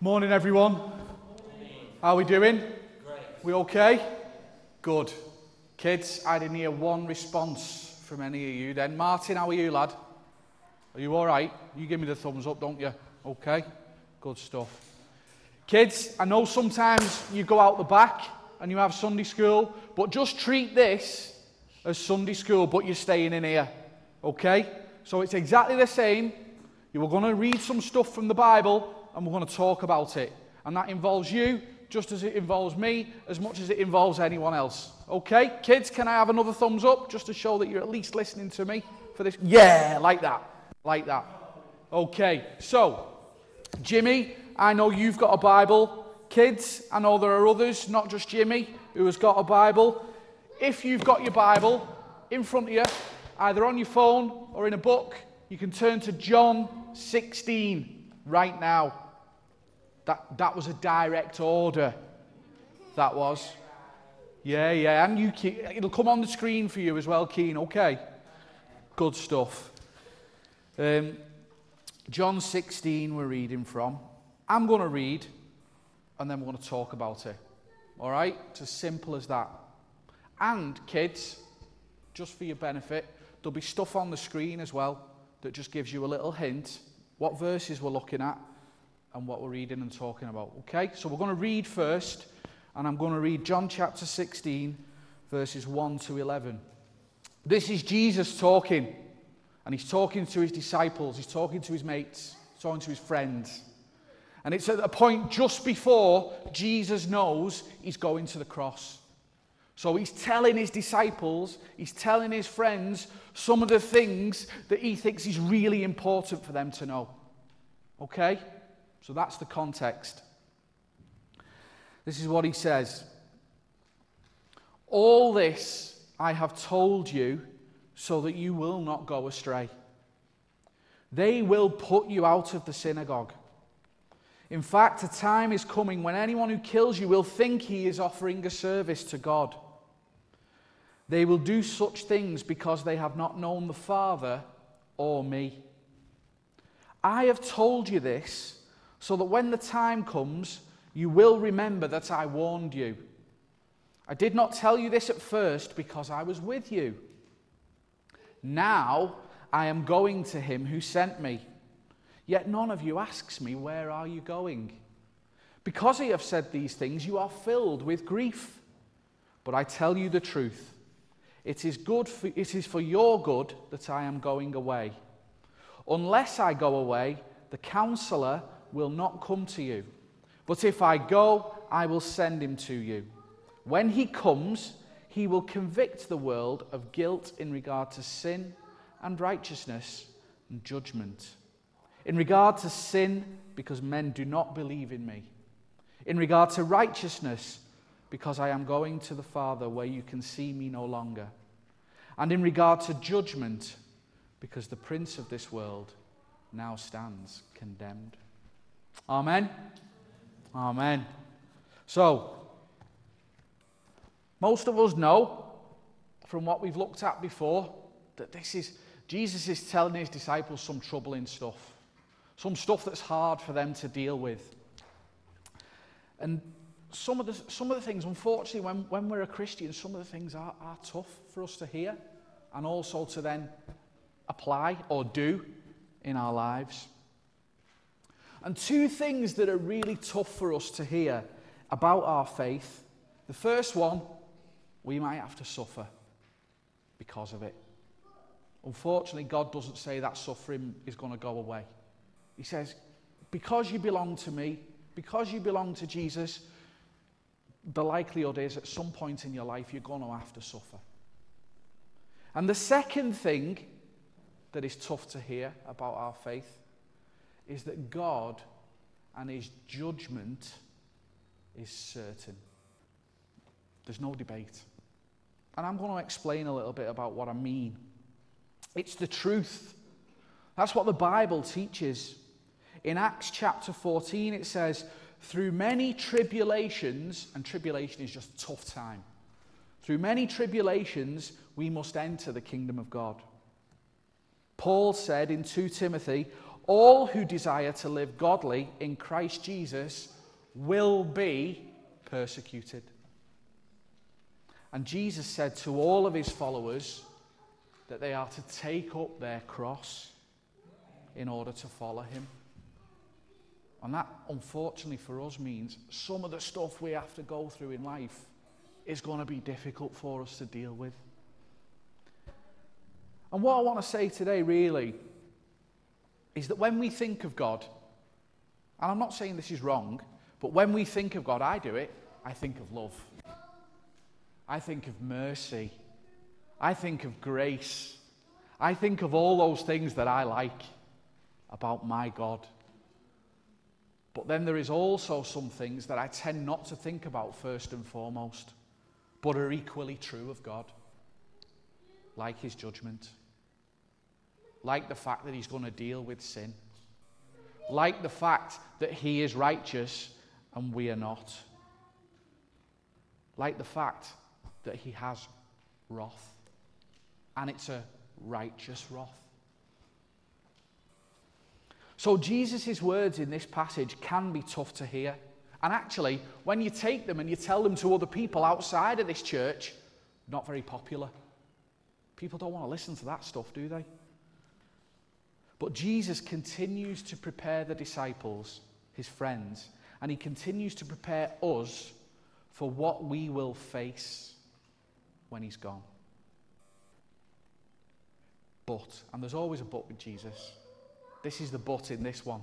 Morning, everyone. How are we doing? Great. We okay? Good. Kids, I didn't hear one response from any of you then. Martin, how are you, lad? Are you all right? You give me the thumbs up, don't you? Okay. Good stuff. Kids, I know sometimes you go out the back and you have Sunday school, but just treat this as Sunday school, but you're staying in here. Okay? So it's exactly the same. You are going to read some stuff from the Bible and we're going to talk about it. And that involves you just as it involves me, as much as it involves anyone else. Okay? Kids, can I have another thumbs up just to show that you're at least listening to me for this? Yeah, like that. Like that. Okay, so, Jimmy, I know you've got a Bible. Kids, I know there are others, not just Jimmy, who has got a Bible. If you've got your Bible in front of you, either on your phone or in a book, you can turn to John 16 right now. That, that was a direct order. That was. Yeah, yeah. And you, it'll come on the screen for you as well, Keen. Okay. Good stuff. Um, John 16, we're reading from. I'm going to read, and then we're going to talk about it. All right? It's as simple as that. And, kids, just for your benefit, there'll be stuff on the screen as well that just gives you a little hint what verses we're looking at and what we're reading and talking about. Okay? So we're going to read first, and I'm going to read John chapter 16, verses 1 to 11. This is Jesus talking, and he's talking to his disciples, he's talking to his mates, talking to his friends. And it's at a point just before Jesus knows he's going to the cross. So he's telling his disciples, he's telling his friends some of the things that he thinks is really important for them to know. Okay? So that's the context. This is what he says All this I have told you so that you will not go astray. They will put you out of the synagogue. In fact, a time is coming when anyone who kills you will think he is offering a service to God. They will do such things because they have not known the Father or me. I have told you this so that when the time comes, you will remember that I warned you. I did not tell you this at first because I was with you. Now I am going to him who sent me. Yet none of you asks me, Where are you going? Because I have said these things, you are filled with grief. But I tell you the truth. It is, good for, it is for your good that I am going away. Unless I go away, the counselor will not come to you. But if I go, I will send him to you. When he comes, he will convict the world of guilt in regard to sin and righteousness and judgment. In regard to sin, because men do not believe in me. In regard to righteousness, because I am going to the Father where you can see me no longer. And in regard to judgment, because the prince of this world now stands condemned. Amen. Amen. So, most of us know from what we've looked at before that this is Jesus is telling his disciples some troubling stuff, some stuff that's hard for them to deal with. And some of the, some of the things, unfortunately, when, when we're a Christian, some of the things are, are tough for us to hear and also to then apply or do in our lives. And two things that are really tough for us to hear about our faith. The first one, we might have to suffer because of it. Unfortunately, God doesn't say that suffering is going to go away. He says, because you belong to me, because you belong to Jesus, the likelihood is at some point in your life you're going to have to suffer. And the second thing that is tough to hear about our faith is that God and his judgment is certain. There's no debate. And I'm going to explain a little bit about what I mean. It's the truth. That's what the Bible teaches. In Acts chapter 14, it says, Through many tribulations, and tribulation is just tough time, through many tribulations, we must enter the kingdom of God. Paul said in 2 Timothy, all who desire to live godly in Christ Jesus will be persecuted. And Jesus said to all of his followers that they are to take up their cross in order to follow him. And that, unfortunately, for us means some of the stuff we have to go through in life is going to be difficult for us to deal with. And what I want to say today, really, is that when we think of God, and I'm not saying this is wrong, but when we think of God, I do it, I think of love. I think of mercy. I think of grace. I think of all those things that I like about my God. But then there is also some things that I tend not to think about first and foremost, but are equally true of God, like his judgment, like the fact that he's going to deal with sin, like the fact that he is righteous and we are not, like the fact that he has wrath, and it's a righteous wrath. So, Jesus' words in this passage can be tough to hear. And actually, when you take them and you tell them to other people outside of this church, not very popular. People don't want to listen to that stuff, do they? But Jesus continues to prepare the disciples, his friends, and he continues to prepare us for what we will face when he's gone. But, and there's always a but with Jesus. This is the but in this one.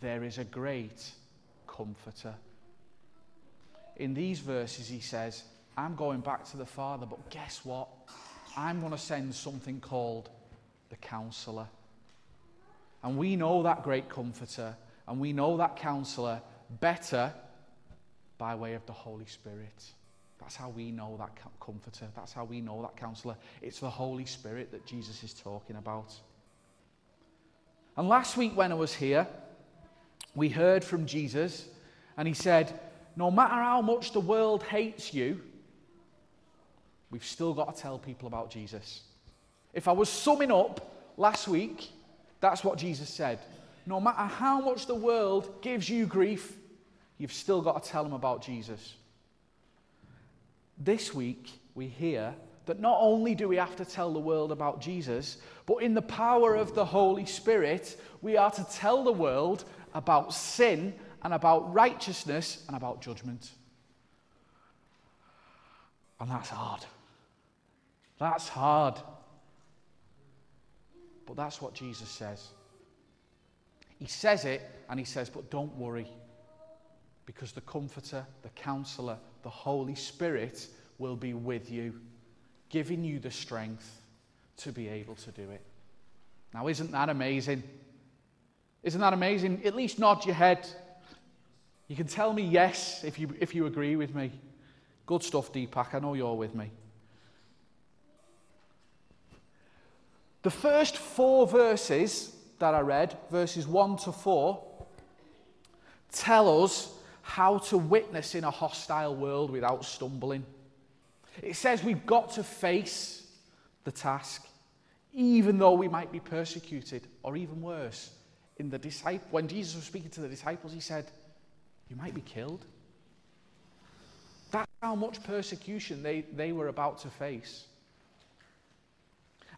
There is a great comforter. In these verses, he says, I'm going back to the Father, but guess what? I'm going to send something called the counselor. And we know that great comforter, and we know that counselor better by way of the Holy Spirit. That's how we know that comforter. That's how we know that counselor. It's the Holy Spirit that Jesus is talking about. And last week, when I was here, we heard from Jesus, and he said, No matter how much the world hates you, we've still got to tell people about Jesus. If I was summing up last week, that's what Jesus said. No matter how much the world gives you grief, you've still got to tell them about Jesus. This week, we hear that not only do we have to tell the world about Jesus, but in the power of the Holy Spirit, we are to tell the world about sin and about righteousness and about judgment. And that's hard. That's hard. But that's what Jesus says. He says it and he says, but don't worry, because the Comforter, the Counselor, the Holy Spirit will be with you giving you the strength to be able to do it. Now, isn't that amazing? Isn't that amazing? At least nod your head. You can tell me yes if you, if you agree with me. Good stuff, Deepak. I know you're with me. The first four verses that I read, verses 1 to 4, tell us how to witness in a hostile world without stumbling. It says we've got to face the task, even though we might be persecuted, or even worse. In the disciple, when Jesus was speaking to the disciples, he said, You might be killed. That's how much persecution they, they were about to face.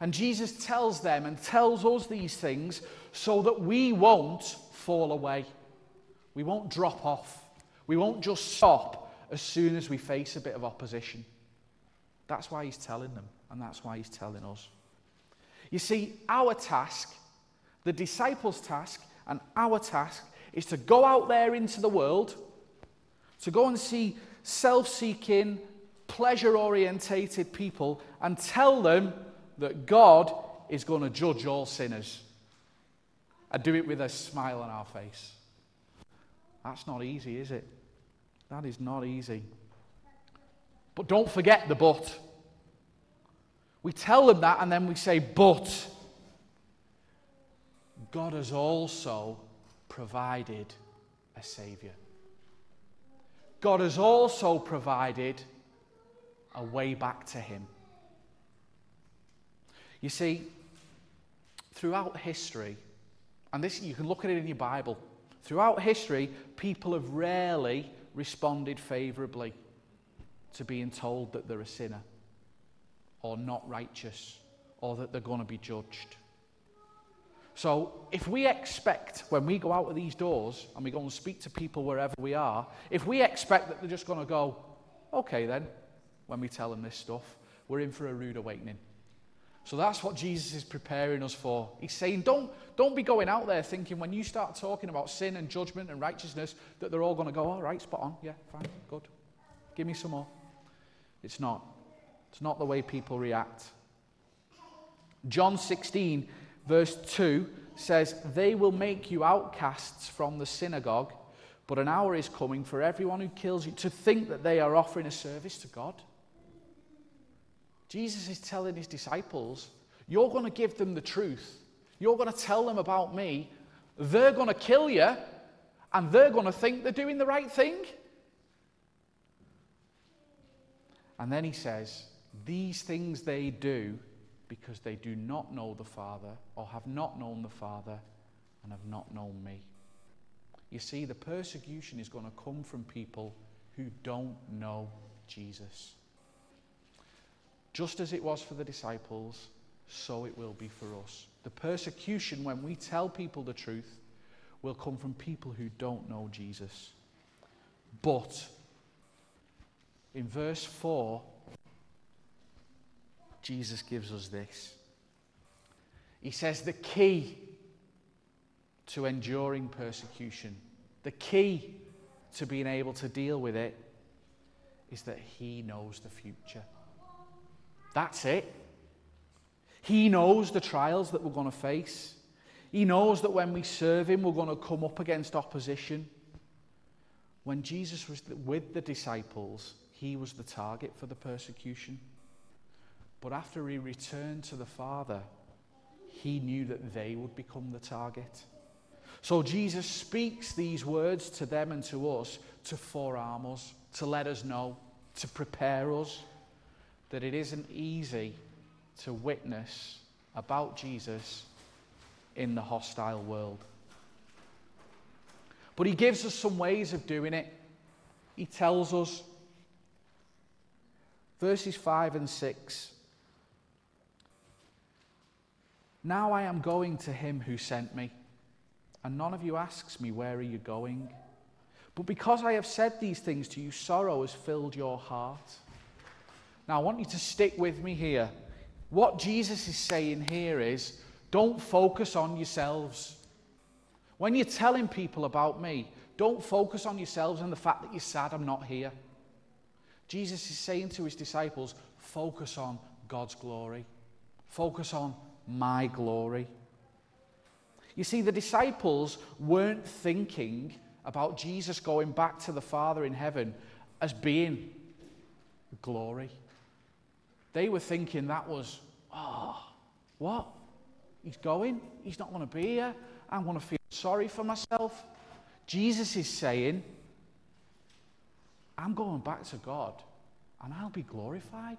And Jesus tells them and tells us these things so that we won't fall away. We won't drop off. We won't just stop as soon as we face a bit of opposition. That's why he's telling them, and that's why he's telling us. You see, our task, the disciples' task, and our task is to go out there into the world, to go and see self seeking, pleasure orientated people and tell them that God is going to judge all sinners. And do it with a smile on our face. That's not easy, is it? That is not easy. But don't forget the but. We tell them that and then we say, but God has also provided a Savior. God has also provided a way back to Him. You see, throughout history, and this you can look at it in your Bible. Throughout history, people have rarely responded favorably to being told that they're a sinner or not righteous or that they're going to be judged. So, if we expect when we go out of these doors and we go and speak to people wherever we are, if we expect that they're just going to go, okay, then, when we tell them this stuff, we're in for a rude awakening. So that's what Jesus is preparing us for. He's saying, don't, don't be going out there thinking when you start talking about sin and judgment and righteousness that they're all going to go, all right, spot on, yeah, fine, good. Give me some more. It's not. It's not the way people react. John 16, verse 2 says, They will make you outcasts from the synagogue, but an hour is coming for everyone who kills you to think that they are offering a service to God. Jesus is telling his disciples, You're going to give them the truth. You're going to tell them about me. They're going to kill you, and they're going to think they're doing the right thing. And then he says, These things they do because they do not know the Father, or have not known the Father, and have not known me. You see, the persecution is going to come from people who don't know Jesus. Just as it was for the disciples, so it will be for us. The persecution, when we tell people the truth, will come from people who don't know Jesus. But in verse 4, Jesus gives us this. He says the key to enduring persecution, the key to being able to deal with it, is that He knows the future. That's it. He knows the trials that we're going to face. He knows that when we serve Him, we're going to come up against opposition. When Jesus was with the disciples, he was the target for the persecution. But after he returned to the Father, he knew that they would become the target. So Jesus speaks these words to them and to us to forearm us, to let us know, to prepare us that it isn't easy to witness about Jesus in the hostile world. But he gives us some ways of doing it. He tells us verses 5 and 6. Now I am going to him who sent me, and none of you asks me, Where are you going? But because I have said these things to you, sorrow has filled your heart. Now I want you to stick with me here. What Jesus is saying here is don't focus on yourselves. When you're telling people about me, don't focus on yourselves and the fact that you're sad I'm not here. Jesus is saying to his disciples, focus on God's glory. Focus on my glory. You see, the disciples weren't thinking about Jesus going back to the Father in heaven as being glory. They were thinking that was, oh, what? He's going? He's not going to be here? I'm going to feel sorry for myself. Jesus is saying, I'm going back to God and I'll be glorified.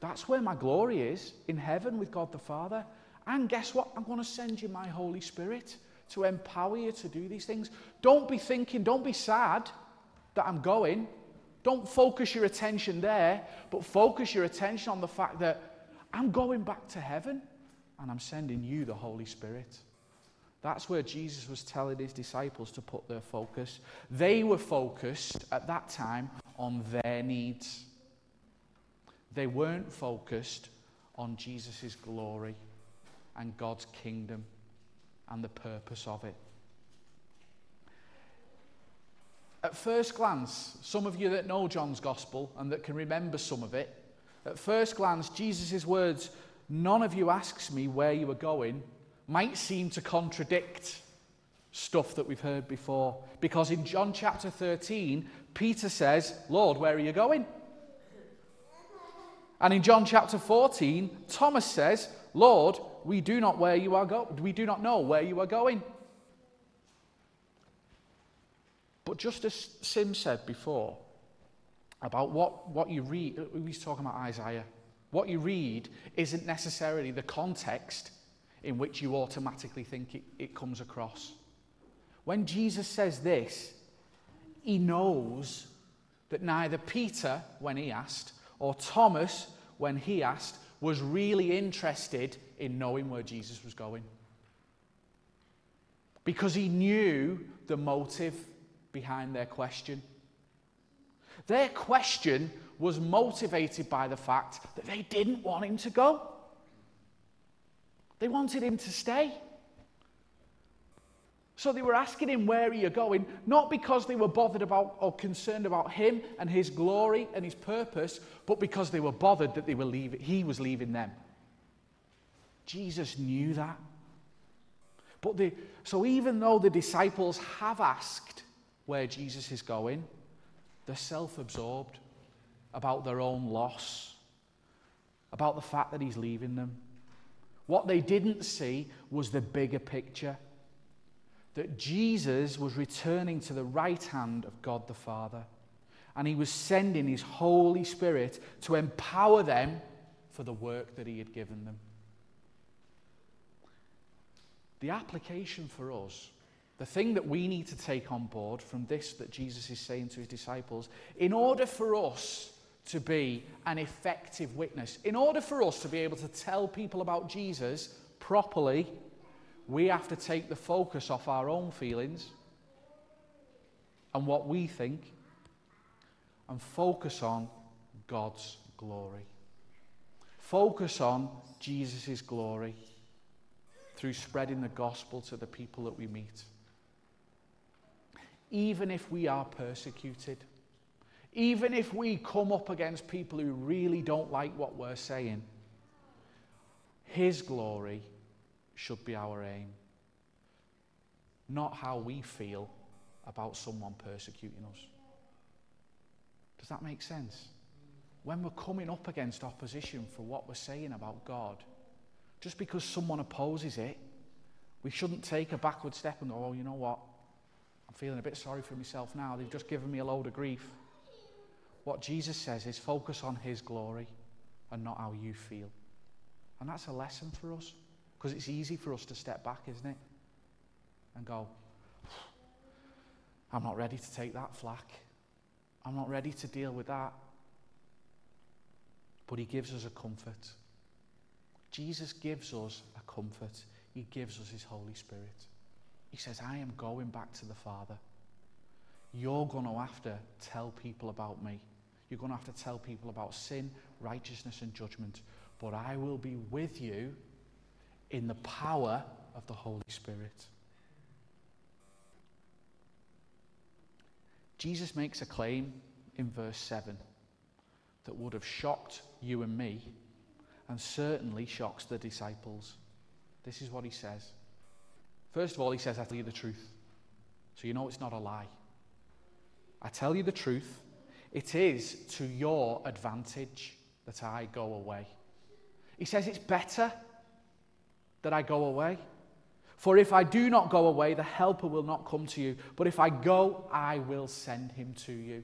That's where my glory is, in heaven with God the Father. And guess what? I'm going to send you my Holy Spirit to empower you to do these things. Don't be thinking, don't be sad that I'm going. Don't focus your attention there, but focus your attention on the fact that I'm going back to heaven and I'm sending you the Holy Spirit. That's where Jesus was telling his disciples to put their focus. They were focused at that time on their needs. They weren't focused on Jesus' glory and God's kingdom and the purpose of it. At first glance, some of you that know John's gospel and that can remember some of it, at first glance, Jesus' words, none of you asks me where you are going, might seem to contradict stuff that we've heard before. Because in John chapter 13, Peter says, Lord, where are you going? And in John chapter 14, Thomas says, Lord, we do not where you are go- we do not know where you are going. But just as Sim said before, about what, what you read, he's talking about Isaiah. What you read isn't necessarily the context in which you automatically think it, it comes across. When Jesus says this, he knows that neither Peter, when he asked, or Thomas, when he asked, was really interested in knowing where Jesus was going. Because he knew the motive behind their question. Their question was motivated by the fact that they didn't want him to go. They wanted him to stay. So they were asking him, Where are you going? Not because they were bothered about or concerned about him and his glory and his purpose, but because they were bothered that they were leaving, he was leaving them. Jesus knew that. But they, so even though the disciples have asked where Jesus is going, they're self absorbed about their own loss, about the fact that he's leaving them. What they didn't see was the bigger picture that Jesus was returning to the right hand of God the Father, and he was sending his Holy Spirit to empower them for the work that he had given them. The application for us, the thing that we need to take on board from this that Jesus is saying to his disciples, in order for us to be an effective witness. In order for us to be able to tell people about Jesus properly, we have to take the focus off our own feelings and what we think and focus on God's glory. Focus on Jesus' glory through spreading the gospel to the people that we meet. Even if we are persecuted, even if we come up against people who really don't like what we're saying, His glory should be our aim. Not how we feel about someone persecuting us. Does that make sense? When we're coming up against opposition for what we're saying about God, just because someone opposes it, we shouldn't take a backward step and go, oh, you know what? I'm feeling a bit sorry for myself now. They've just given me a load of grief. What Jesus says is focus on his glory and not how you feel. And that's a lesson for us because it's easy for us to step back, isn't it? And go, I'm not ready to take that flack. I'm not ready to deal with that. But he gives us a comfort. Jesus gives us a comfort. He gives us his Holy Spirit. He says, I am going back to the Father. You're going to have to tell people about me. You're going to have to tell people about sin, righteousness, and judgment. But I will be with you in the power of the Holy Spirit. Jesus makes a claim in verse 7 that would have shocked you and me and certainly shocks the disciples. This is what he says. First of all, he says, I tell you the truth. So you know it's not a lie. I tell you the truth. It is to your advantage that I go away. He says it's better that I go away. For if I do not go away, the Helper will not come to you. But if I go, I will send him to you.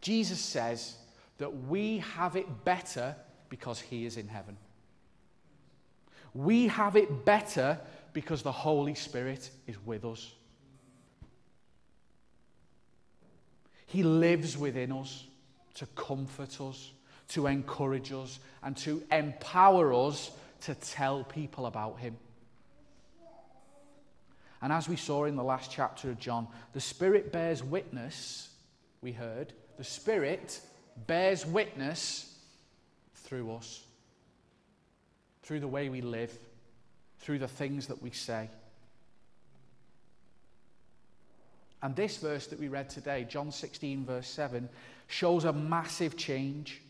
Jesus says that we have it better because he is in heaven. We have it better because the Holy Spirit is with us. He lives within us to comfort us, to encourage us, and to empower us to tell people about Him. And as we saw in the last chapter of John, the Spirit bears witness, we heard, the Spirit bears witness through us, through the way we live, through the things that we say. And this verse that we read today, John 16, verse 7, shows a massive change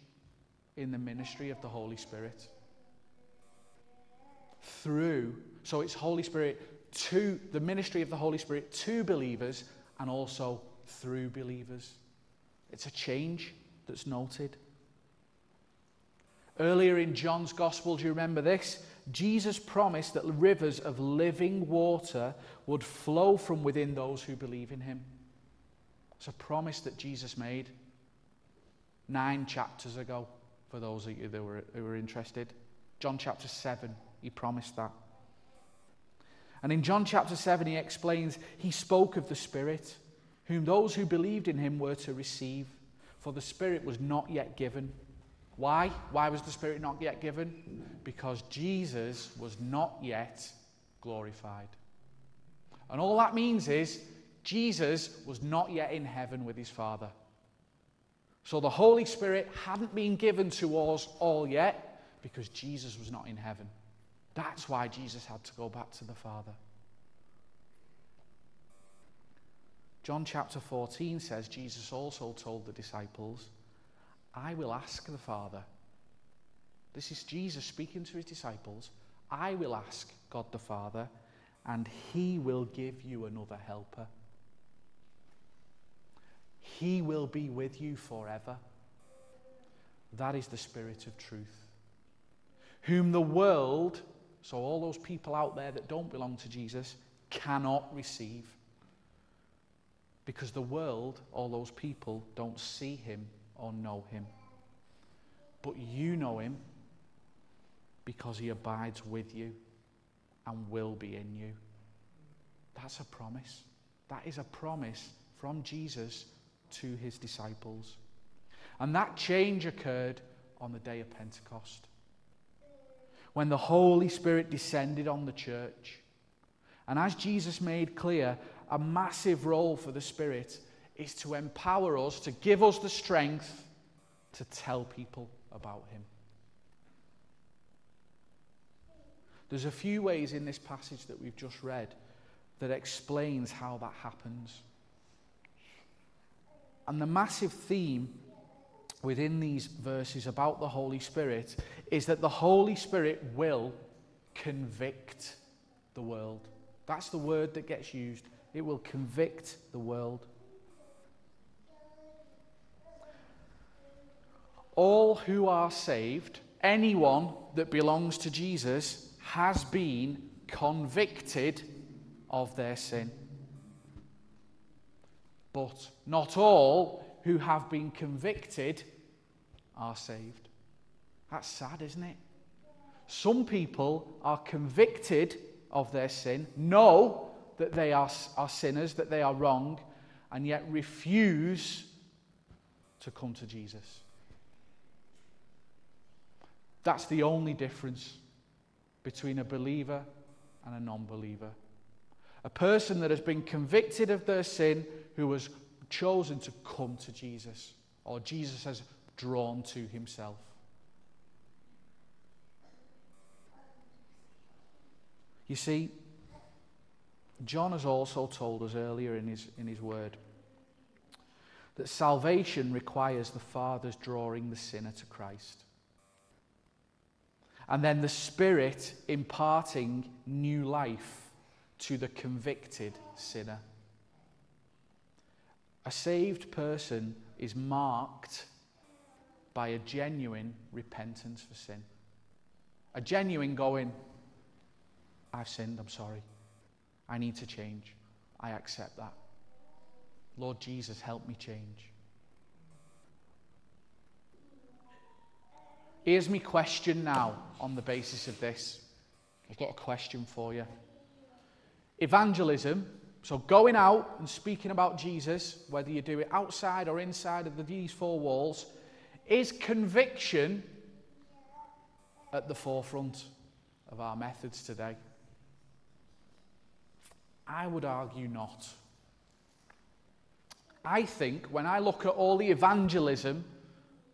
in the ministry of the Holy Spirit. Through, so it's Holy Spirit to the ministry of the Holy Spirit to believers and also through believers. It's a change that's noted. Earlier in John's Gospel, do you remember this? Jesus promised that rivers of living water would flow from within those who believe in him. It's a promise that Jesus made nine chapters ago, for those of you that were, who were interested. John chapter 7, He promised that. And in John chapter 7, he explains he spoke of the Spirit, whom those who believed in him were to receive, for the Spirit was not yet given. Why? Why was the Spirit not yet given? Because Jesus was not yet glorified. And all that means is Jesus was not yet in heaven with his Father. So the Holy Spirit hadn't been given to us all yet because Jesus was not in heaven. That's why Jesus had to go back to the Father. John chapter 14 says Jesus also told the disciples, I will ask the Father. This is Jesus speaking to his disciples. I will ask God the Father, and he will give you another helper he will be with you forever. That is the Spirit of truth. Whom the world, so all those people out there that don't belong to Jesus, cannot receive. Because the world, all those people, don't see him or know him. But you know him because he abides with you and will be in you. That's a promise. That is a promise from Jesus to his disciples. And that change occurred on the day of Pentecost when the Holy Spirit descended on the church. And as Jesus made clear, a massive role for the Spirit is to empower us, to give us the strength to tell people about Him. There's a few ways in this passage that we've just read that explains how that happens. And the massive theme within these verses about the Holy Spirit is that the Holy Spirit will convict the world. That's the word that gets used. It will convict the world. All who are saved, anyone that belongs to Jesus, has been convicted of their sin but not all who have been convicted are saved. That's sad, isn't it? Some people are convicted of their sin, know that they are, are sinners, that they are wrong, and yet refuse to come to Jesus. That's the only difference between a believer and a non believer. A person that has been convicted of their sin who has chosen to come to Jesus, or Jesus has drawn to himself. You see, John has also told us earlier in his, in his word that salvation requires the Father's drawing the sinner to Christ. And then the Spirit imparting new life to the convicted sinner. A saved person is marked by a genuine repentance for sin. A genuine going, I've sinned, I'm sorry. I need to change. I accept that. Lord Jesus, help me change. Here's my question now on the basis of this. I've got a question for you. Evangelism so, going out and speaking about Jesus, whether you do it outside or inside of these four walls, is conviction at the forefront of our methods today? I would argue not. I think when I look at all the evangelism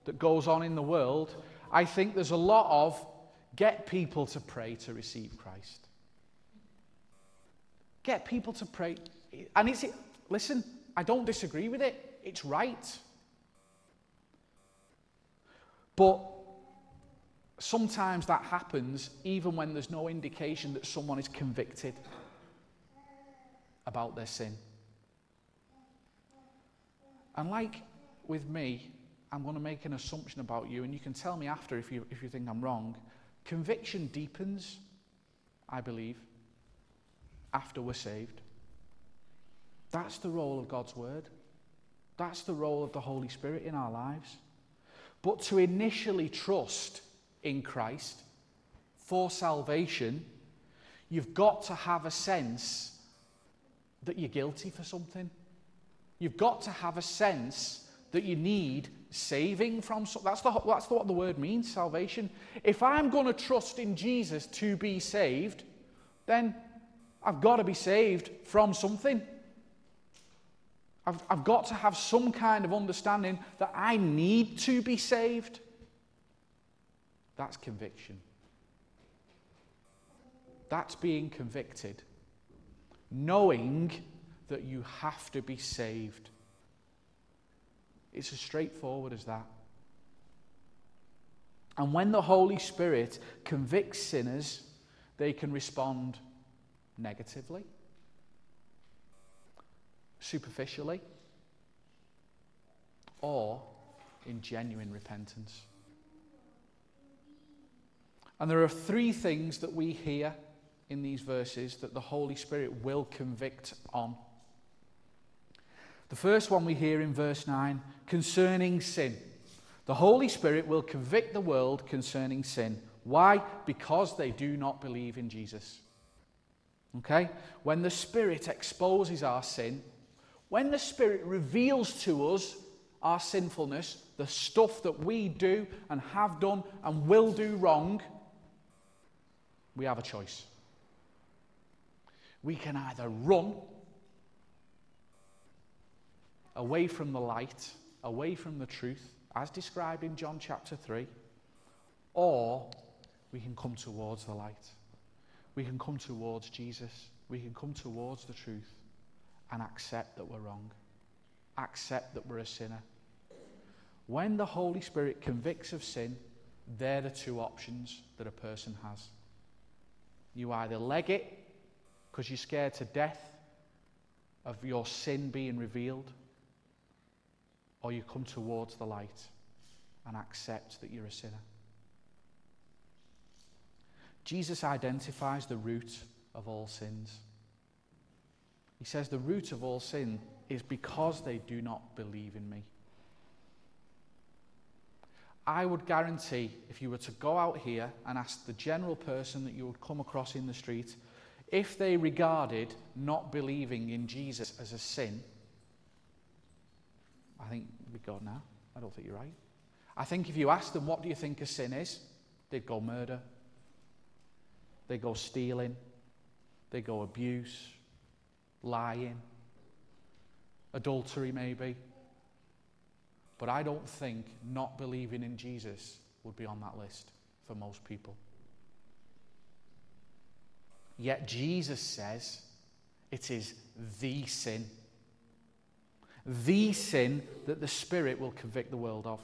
that goes on in the world, I think there's a lot of get people to pray to receive Christ. Get people to pray. And it's, listen, I don't disagree with it. It's right. But sometimes that happens even when there's no indication that someone is convicted about their sin. And like with me, I'm going to make an assumption about you, and you can tell me after if you, if you think I'm wrong. Conviction deepens, I believe after we're saved. That's the role of God's Word. That's the role of the Holy Spirit in our lives. But to initially trust in Christ for salvation, you've got to have a sense that you're guilty for something. You've got to have a sense that you need saving from something. That's, the, that's the, what the word means, salvation. If I'm going to trust in Jesus to be saved, then I've got to be saved from something. I've, I've got to have some kind of understanding that I need to be saved. That's conviction. That's being convicted. Knowing that you have to be saved. It's as straightforward as that. And when the Holy Spirit convicts sinners, they can respond negatively, superficially, or in genuine repentance. And there are three things that we hear in these verses that the Holy Spirit will convict on. The first one we hear in verse 9 concerning sin. The Holy Spirit will convict the world concerning sin. Why? Because they do not believe in Jesus. Okay? When the Spirit exposes our sin, when the Spirit reveals to us our sinfulness, the stuff that we do and have done and will do wrong, we have a choice. We can either run away from the light, away from the truth, as described in John chapter 3, or we can come towards the light. We can come towards Jesus. We can come towards the truth and accept that we're wrong, accept that we're a sinner. When the Holy Spirit convicts of sin, they're the two options that a person has. You either leg it because you're scared to death of your sin being revealed, or you come towards the light and accept that you're a sinner. Jesus identifies the root of all sins. He says the root of all sin is because they do not believe in me. I would guarantee if you were to go out here and ask the general person that you would come across in the street if they regarded not believing in Jesus as a sin, I think we'd go, no, I don't think you're right. I think if you asked them, what do you think a sin is? They'd go murder. They'd go stealing. They'd go abuse, lying, adultery, maybe. But I don't think not believing in Jesus would be on that list for most people. Yet Jesus says it is the sin the sin that the Spirit will convict the world of.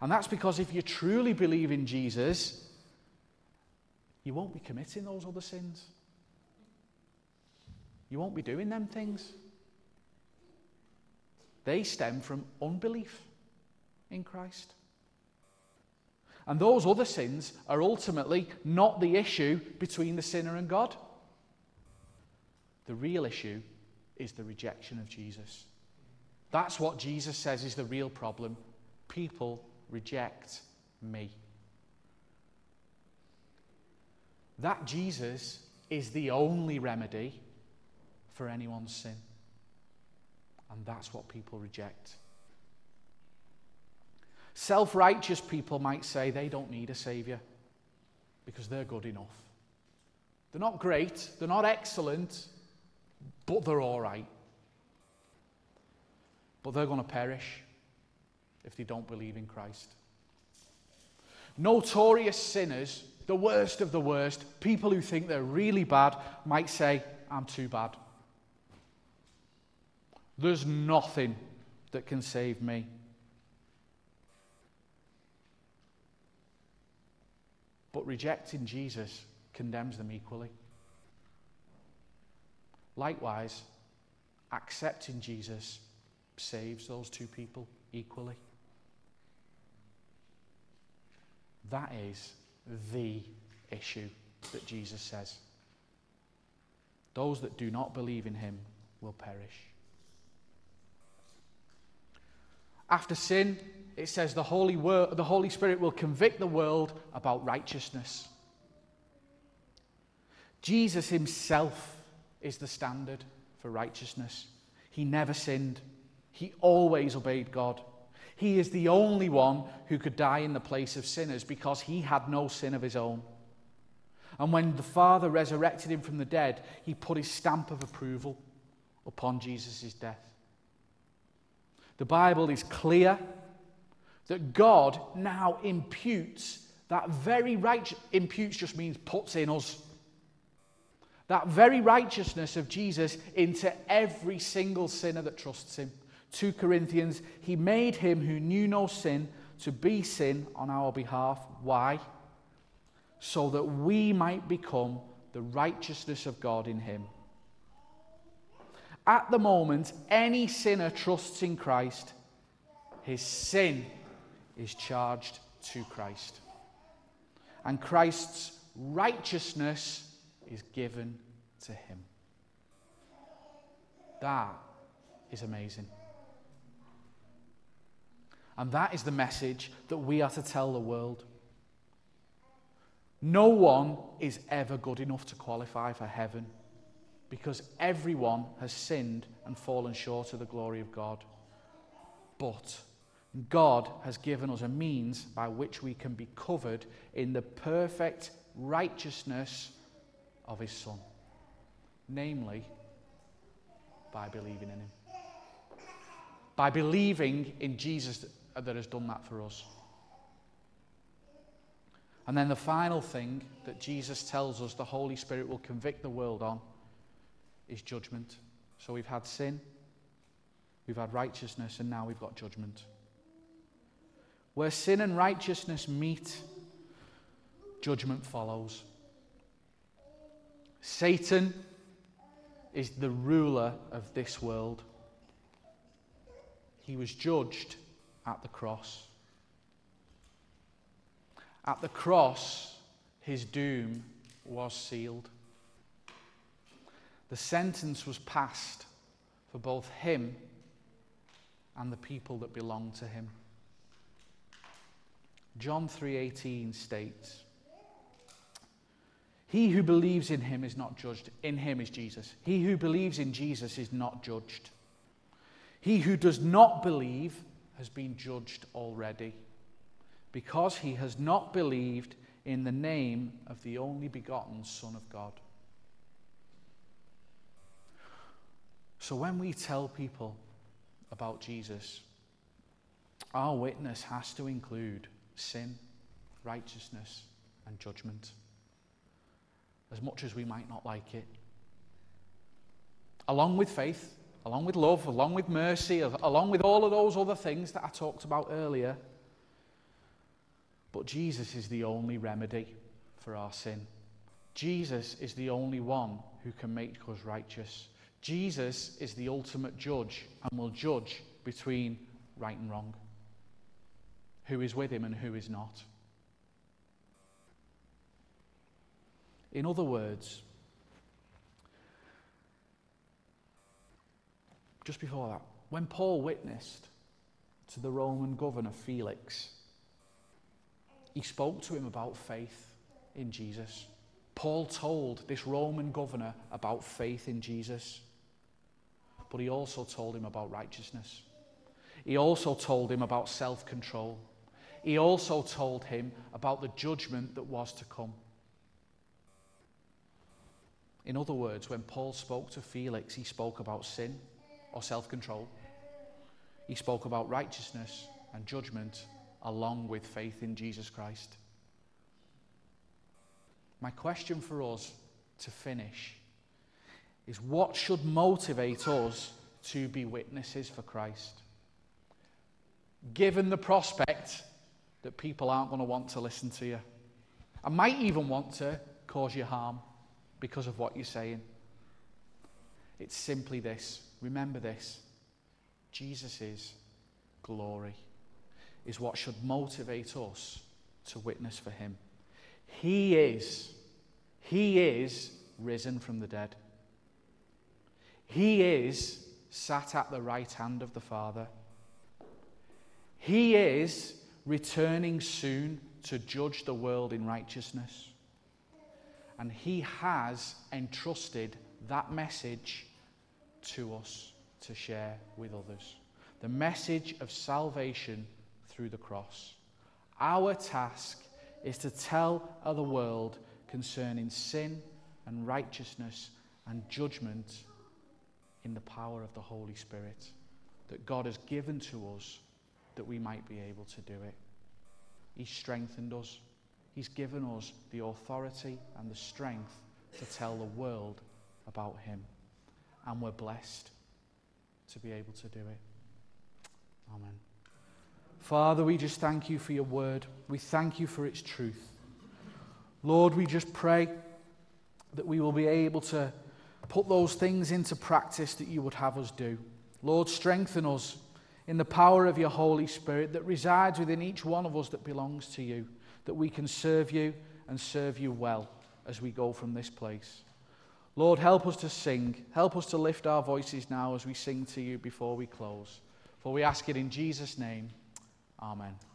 And that's because if you truly believe in Jesus, you won't be committing those other sins. You won't be doing them things. They stem from unbelief in Christ. And those other sins are ultimately not the issue between the sinner and God. The real issue is the rejection of Jesus. That's what Jesus says is the real problem. People reject me. That Jesus is the only remedy for anyone's sin. And that's what people reject. Self righteous people might say they don't need a Saviour because they're good enough. They're not great, they're not excellent, but they're all right. But they're going to perish if they don't believe in Christ. Notorious sinners, the worst of the worst, people who think they're really bad, might say, I'm too bad. There's nothing that can save me. But rejecting Jesus condemns them equally. Likewise, accepting Jesus saves those two people equally. That is the issue that Jesus says. Those that do not believe in him will perish. After sin, it says the Holy, Word, the Holy Spirit will convict the world about righteousness. Jesus himself is the standard for righteousness. He never sinned, he always obeyed God. He is the only one who could die in the place of sinners because he had no sin of his own. And when the Father resurrected him from the dead, he put his stamp of approval upon Jesus' death. The Bible is clear that God now imputes that very righteous imputes just means puts in us that very righteousness of Jesus into every single sinner that trusts him. 2 Corinthians, he made him who knew no sin to be sin on our behalf. Why? So that we might become the righteousness of God in him. At the moment, any sinner trusts in Christ, his sin is charged to Christ. And Christ's righteousness is given to him. That is amazing. And that is the message that we are to tell the world. No one is ever good enough to qualify for heaven because everyone has sinned and fallen short of the glory of God. But God has given us a means by which we can be covered in the perfect righteousness of his Son, namely by believing in him. By believing in Jesus that has done that for us. And then the final thing that Jesus tells us the Holy Spirit will convict the world on is judgment. So we've had sin, we've had righteousness, and now we've got judgment. Where sin and righteousness meet, judgment follows. Satan is the ruler of this world. He was judged at the cross. At the cross, his doom was sealed. The sentence was passed for both him and the people that belonged to him. John 3:18 states he who believes in him is not judged. In him is Jesus. He who believes in Jesus is not judged. He who does not believe has been judged already because he has not believed in the name of the only begotten Son of God. So when we tell people about Jesus, our witness has to include sin, righteousness, and judgment as much as we might not like it. Along with faith, along with love, along with mercy, along with all of those other things that I talked about earlier. But Jesus is the only remedy for our sin. Jesus is the only one who can make us righteous. Jesus is the ultimate judge and will judge between right and wrong, who is with him and who is not. In other words, just before that, when Paul witnessed to the Roman governor Felix, he spoke to him about faith in Jesus. Paul told this Roman governor about faith in Jesus, but he also told him about righteousness. He also told him about self control. He also told him about the judgment that was to come. In other words, when Paul spoke to Felix, he spoke about sin or self control. He spoke about righteousness and judgment along with faith in Jesus Christ. My question for us to finish is what should motivate us to be witnesses for Christ? Given the prospect that people aren't going to want to listen to you, and might even want to cause you harm because of what you're saying. It's simply this. Remember this Jesus' glory is what should motivate us to witness for him. He is, he is risen from the dead. He is sat at the right hand of the Father. He is returning soon to judge the world in righteousness. And He has entrusted that message to us to share with others. The message of salvation through the cross. Our task is to tell the world concerning sin and righteousness and judgment in the power of the Holy Spirit that God has given to us that we might be able to do it. He's strengthened us. He's given us the authority and the strength to tell the world about Him. And we're blessed to be able to do it. Amen. Father, we just thank you for your word. We thank you for its truth. Lord, we just pray that we will be able to put those things into practice that you would have us do. Lord, strengthen us in the power of your Holy Spirit that resides within each one of us that belongs to you, that we can serve you and serve you well as we go from this place. Lord, help us to sing. Help us to lift our voices now as we sing to you before we close. For we ask it in Jesus' name. Amen.